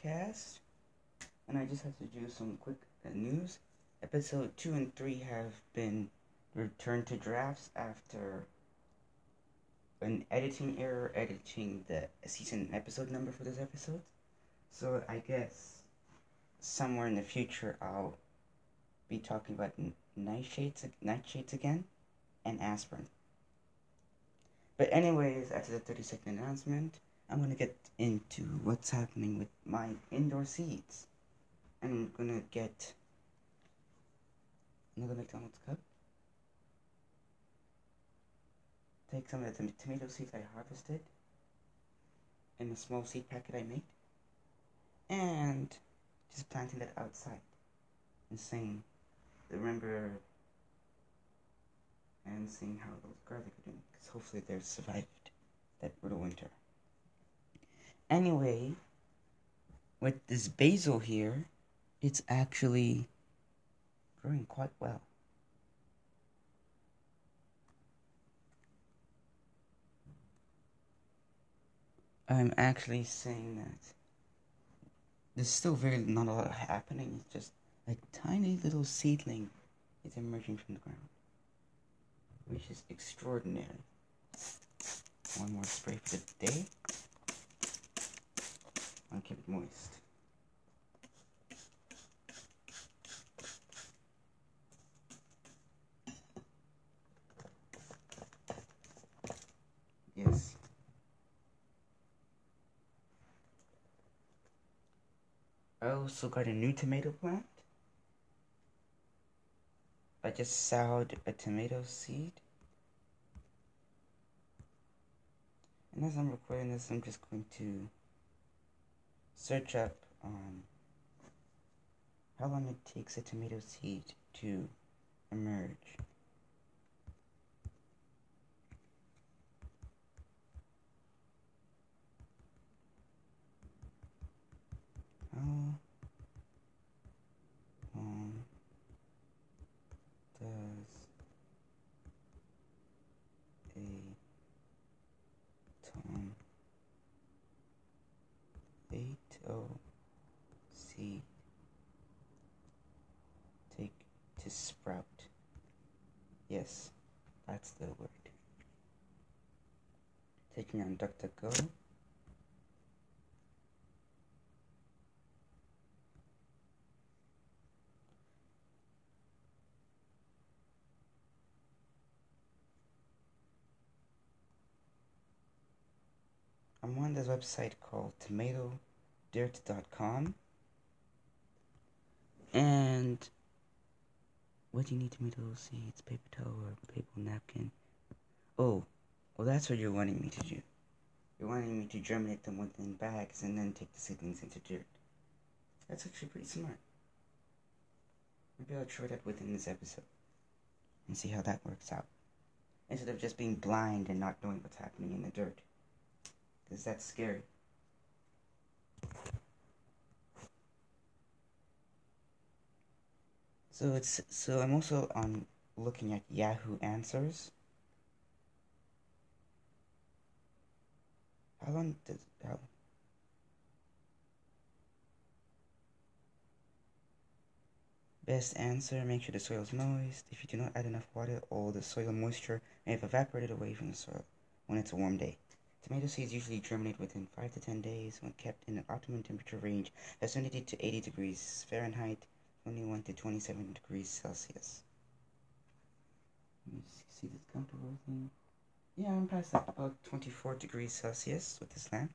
podcast, and I just have to do some quick news. Episode 2 and 3 have been returned to drafts after an editing error editing the season episode number for this episode. So I guess somewhere in the future I'll be talking about nightshades, nightshades again, and aspirin. But anyways, after the 30 second announcement, I'm gonna get into what's happening with my indoor seeds. And I'm gonna get another McDonald's cup. Take some of the tomato seeds I harvested in a small seed packet I made, and just planting that outside and saying, remember, and seeing how those garlic are doing, because hopefully they've survived that brutal winter. Anyway, with this basil here, it's actually growing quite well. I'm actually saying that there's still very not a lot happening. It's just a tiny little seedling is emerging from the ground, which is extraordinary. One more spray for the day. I'll keep it moist. Yes. Oh, I also got a new tomato plant. I just sowed a tomato seed. And as I'm recording this, I'm just going to search up um, how long it takes a tomato seed to emerge. How long does a tom eight o seed take to sprout? Yes, that's the word. DuckDuckGo. I'm on this website called tomatodirt.com. And what do you need tomato seeds, paper towel, or paper napkin? Oh, well, that's what you're wanting me to do. You're wanting me to germinate them within bags and then take the seedlings into dirt. That's actually pretty smart. Maybe I'll try that within this episode and see how that works out. Instead of just being blind and not knowing what's happening in the dirt. Because that's scary. So it's so I'm also on looking at Yahoo Answers. How long does how Best answer, make sure the soil is moist. If you do not add enough water, all the soil moisture may have evaporated away from the soil when it's a warm day. Tomato seeds usually germinate within 5 to 10 days when kept in an optimum temperature range of 70 to 80 degrees Fahrenheit, 21 to 27 degrees Celsius. Let me see this comfortable thing. Yeah, I'm past that, about 24 degrees Celsius with this lamp.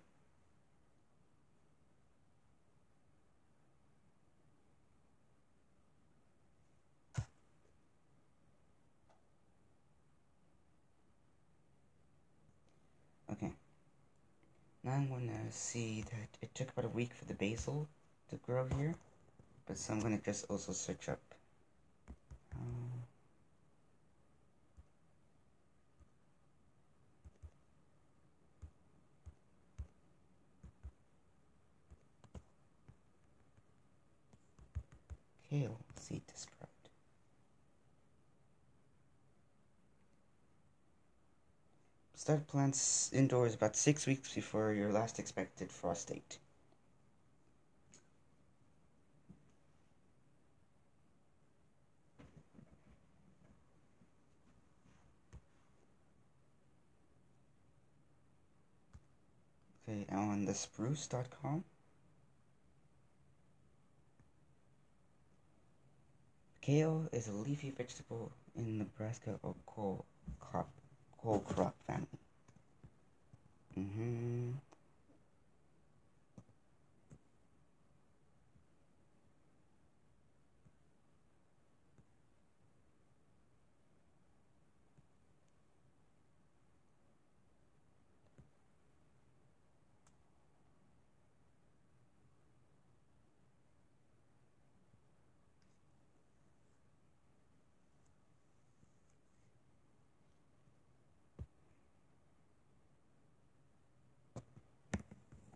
Okay. Now I'm gonna see that it took about a week for the basil to grow here. But so I'm gonna just also search up. Um, seed to Sprout. Start plants indoors about six weeks before your last expected frost date. Okay, on the spruce.com. Kale is a leafy vegetable in Brassica or cole crop, cole crop family. Mm-hmm.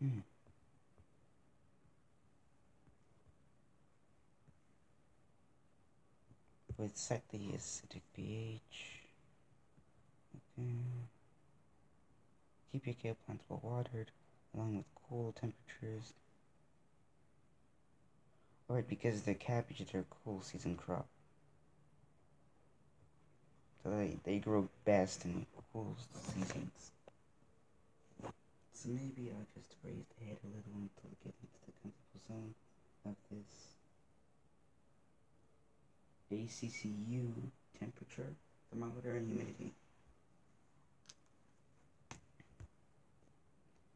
Mm. With slightly acidic pH. Okay. Keep your kale plants well watered, along with cool temperatures. Alright, because the cabbages are a cool season crop. So they, they grow best in cool seasons. So maybe I'll just raise the head a little until we get into the comfortable zone of this ACCU temperature, thermometer, and humidity.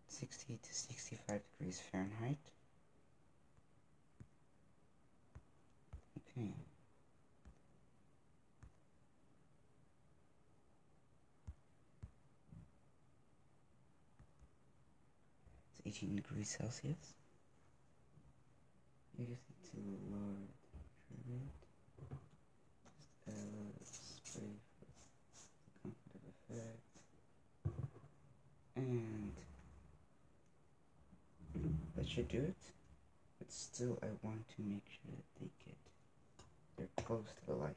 60 to 65 degrees Fahrenheit. Okay. 18 degrees Celsius. You just need to lower the temperature a. Just add a little spray for the comfortable effect. And that should do it. But still, I want to make sure that they get, they're close to the light.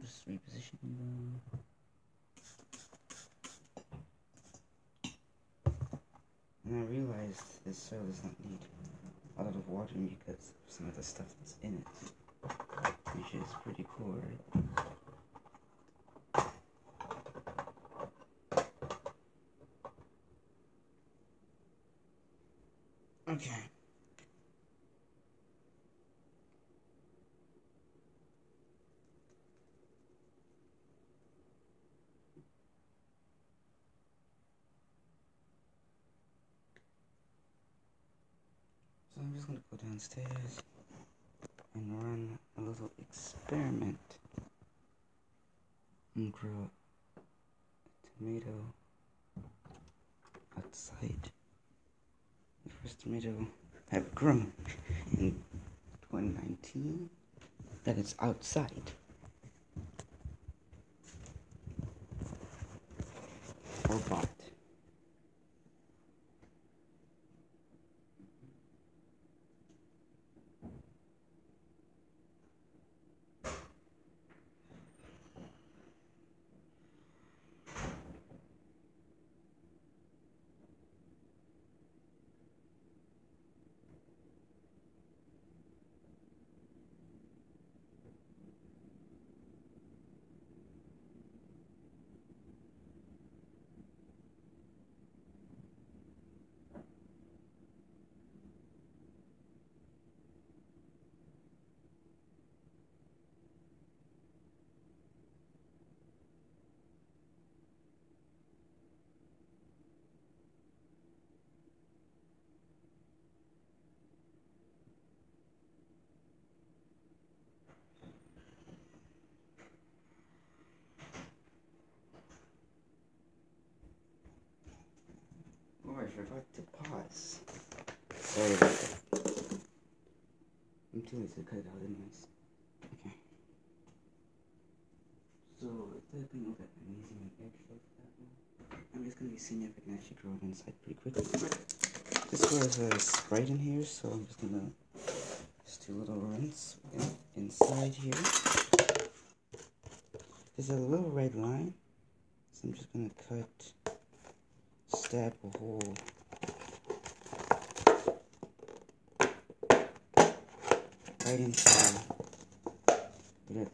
Just repositioning them. And I realized this soil does not need a lot of watering because of some of the stuff that's in it. Which is pretty cool, right? Okay. So I'm just gonna go downstairs and run a little experiment and grow a tomato outside. The first tomato I've grown in 2019 that is outside. Or bought. Oh, I forgot to pause. Sorry about that. I'm too lazy to cut it out anyways. Okay. So, instead of that amazing extra for that one, I'm just gonna be seeing if I can actually grow it inside pretty quickly. This was a Sprite in here, so I'm just gonna just do little runs in, inside here. There's a little red line, so I'm just gonna cut stab a hole right into where that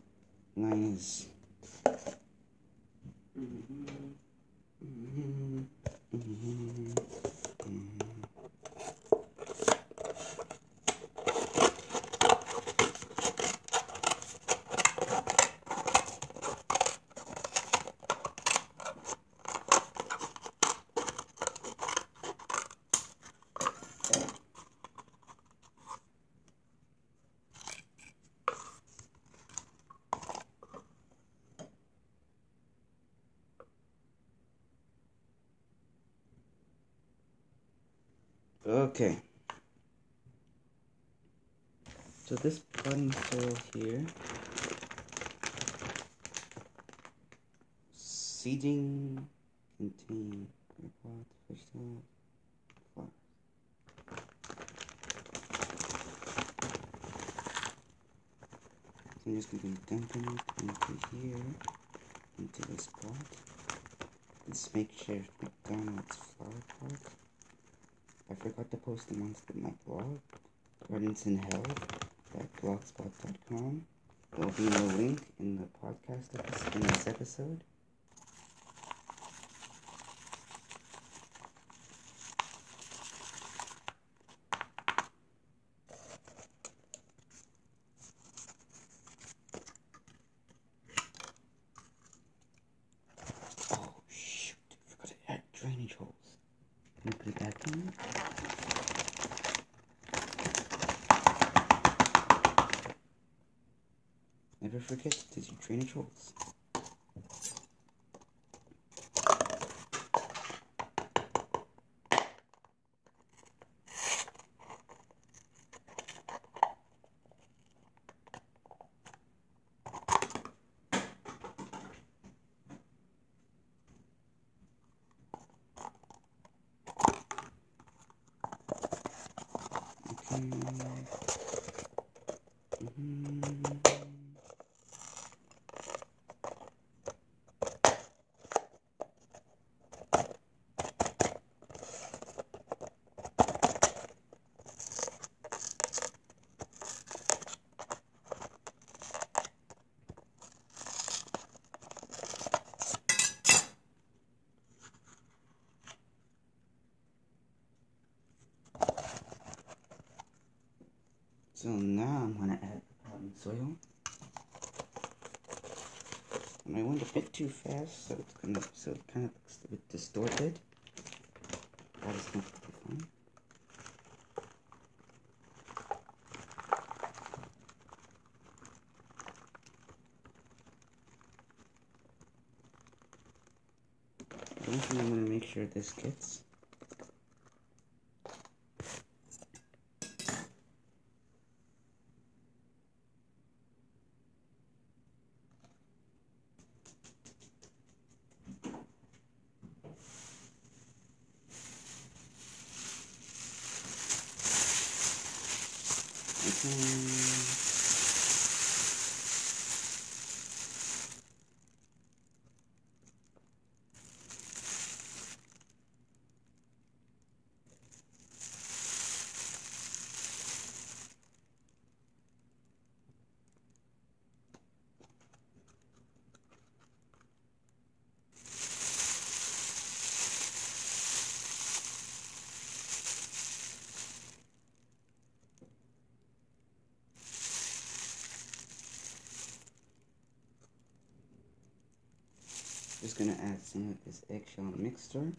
line is. Okay. So this potting soil here, seeding contain pot, vegetable, flowers. So I'm just be dumping it into here, into this pot. Let's This makeshift McDonald's flower pot. I forgot to post them on my blog, Gardens in Health, at blogspot.com. There'll be no link in the podcast episode, in this episode. Oh shoot, I forgot to add drainage holes. Can I put it back in? Never forget to do drainage holes. Okay. Mhm. So now I'm gonna add the soil. And I went a bit too fast, so it's gonna so it kind of looks a bit distorted. That is completely fine. One I'm gonna make sure this gets Okay. Just gonna add some of this eggshell mixture.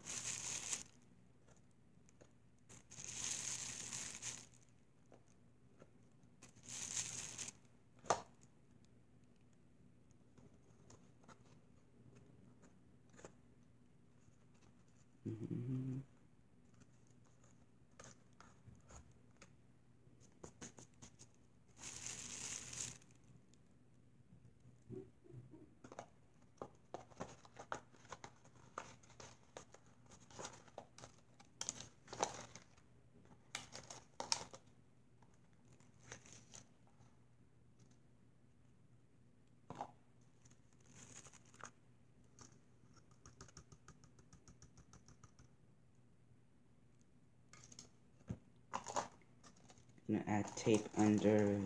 Gonna add tape under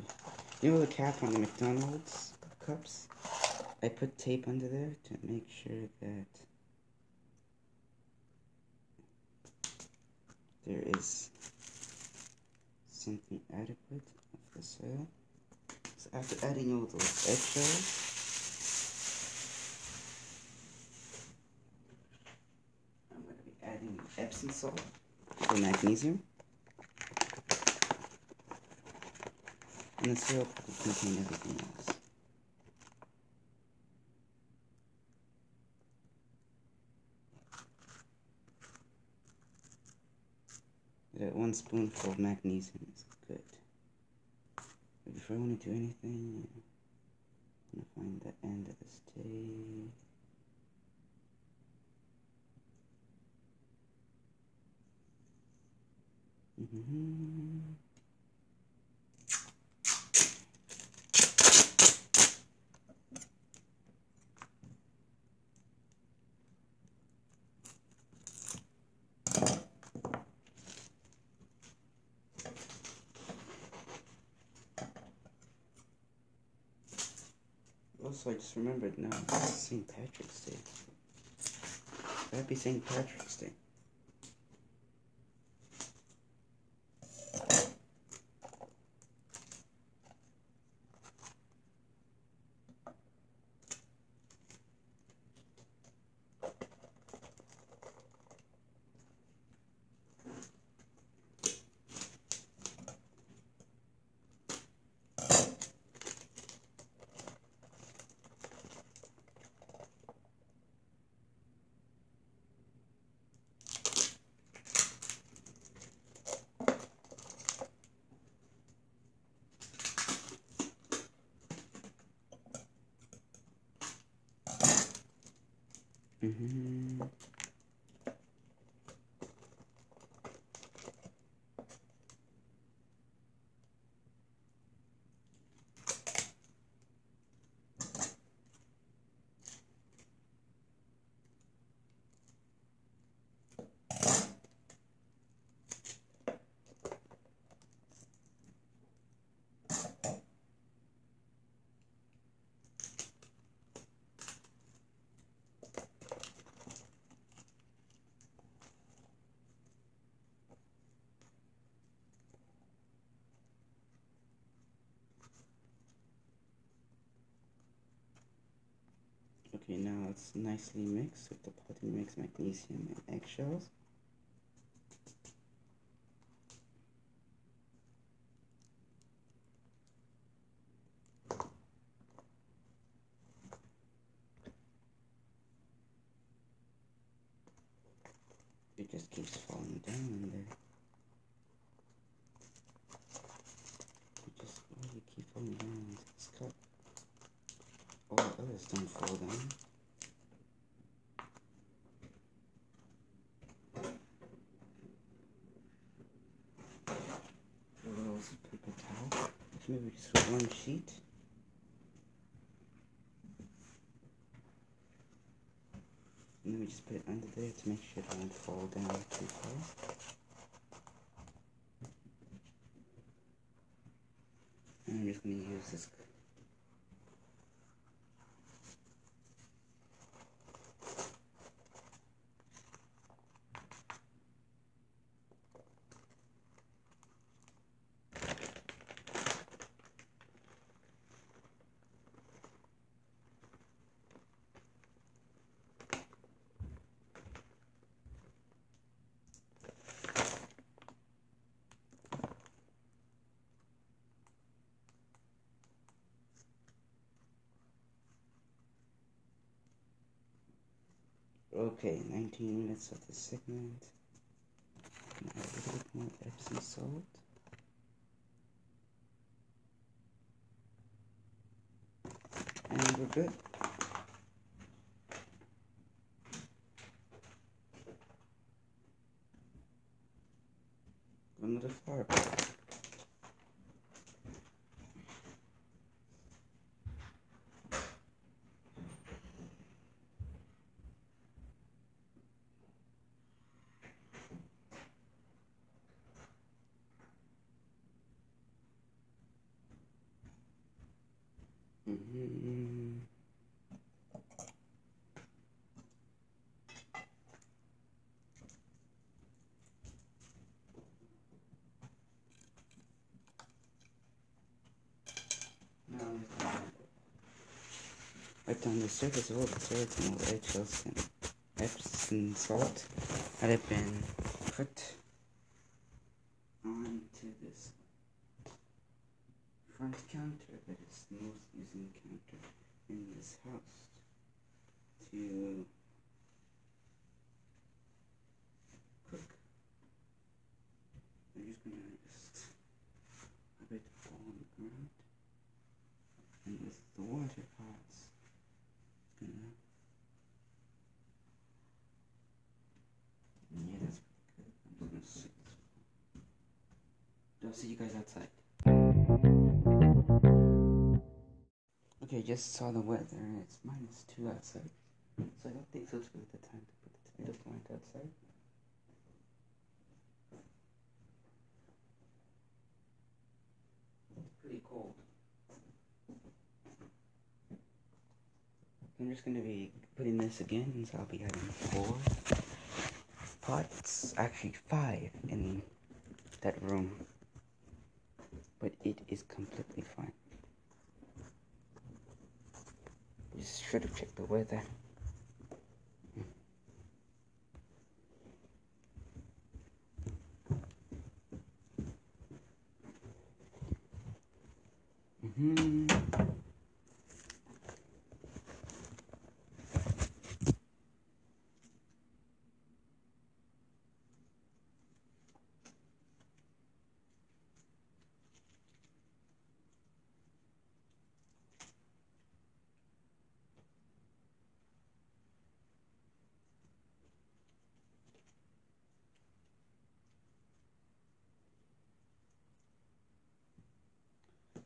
You know the cap on the McDonald's cups? I put tape under there to make sure that there is something adequate of the soil. So after adding all those eggshells, I'm going to be adding Epsom salt for magnesium. And syrup will contain everything else. That one spoonful of magnesium is good. Before I want to do anything, I'm going to find the end of this tape. Mm-hmm. Also, I just remembered now, St. Patrick's Day. Happy St. Patrick's Day. Mm-hmm. Okay, now it's nicely mixed with the potting mix magnesium and eggshells. It just keeps falling down in there. Just, you keep falling down into this cup? All the others don't fall down. Rolls of paper towel. Maybe just one sheet. And then we just put it under there to make sure it won't fall down too far. And I'm just going to use this Okay, 19 minutes of the segment. Add a little bit more Epsom salt. And we're good. Another flower Mm-hmm. Down the surface of all the all the eggshells and Epsom salt have been put onto this front counter that is the most using counter in this house to cook. I'm just gonna just rub it all on the ground and with the water pots gonna yeah that's pretty good. I'm just gonna sit this I'll see you guys outside. Okay, just saw the weather and it's minus two outside. So I don't think it's was the time to put the tomato plant outside. It's pretty cold. I'm just gonna be putting this again, so I'll be having four pots, actually five in that room. But it is completely fine. Just should have checked the weather.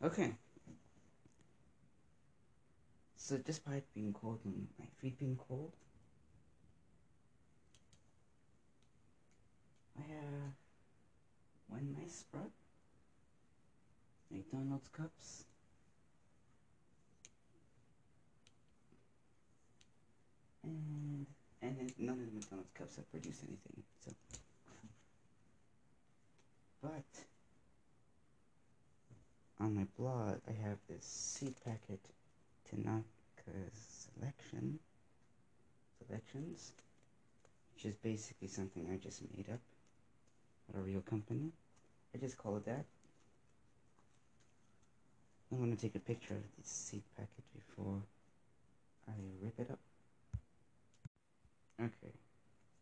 Okay. So despite being cold and my feet being cold, I have one nice spread. McDonald's cups. And and none of the McDonald's cups have produced anything. So but on my blog I have this seed packet Tanaka's uh, selection selections which is basically something I just made up at a real company. I just call it that. I'm gonna take a picture of this seed packet before I rip it up. Okay.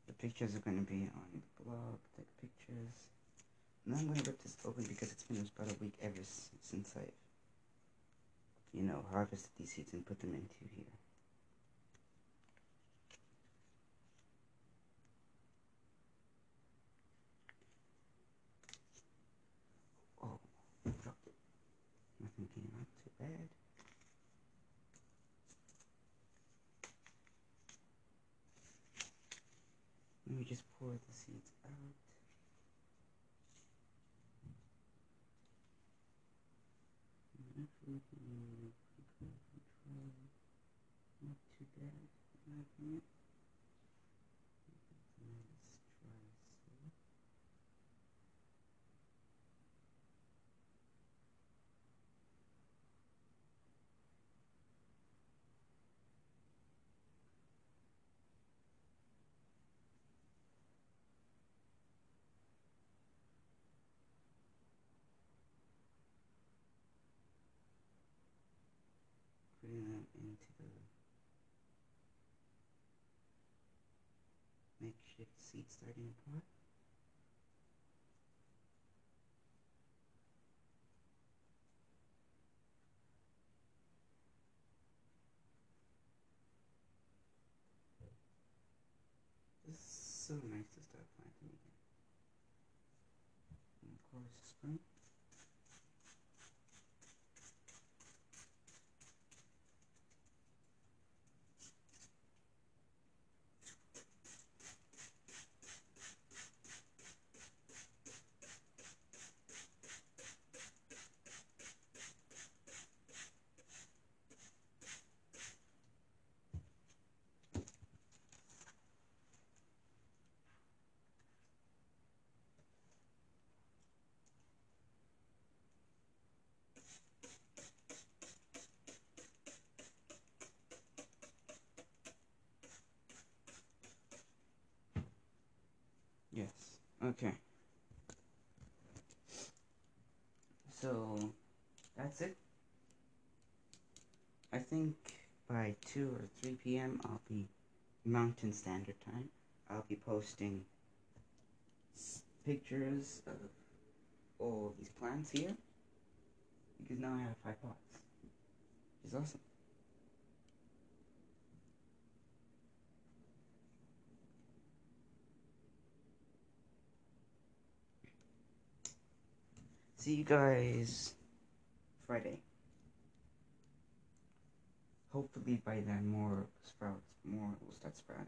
The pictures are gonna be on the blog, take pictures. Now I'm gonna rip this open because it's been about a week ever since I've, you know, harvested these seeds and put them into here. Oh, dropped it. Nothing came out too bad. Let me just pour the seeds out. Pretty good control. Not too bad, in my opinion. Let's try some. Putting them into the seed starting pot. This is so nice to start planting again. And of course, spring. Yes. Okay. So that's it. I think by 2 or 3 p.m. I'll be Mountain Standard Time. I'll be posting pictures of all these plants here because now I have five pots, which is awesome. See you guys Friday. Hopefully by then more sprouts, more will start sprouting.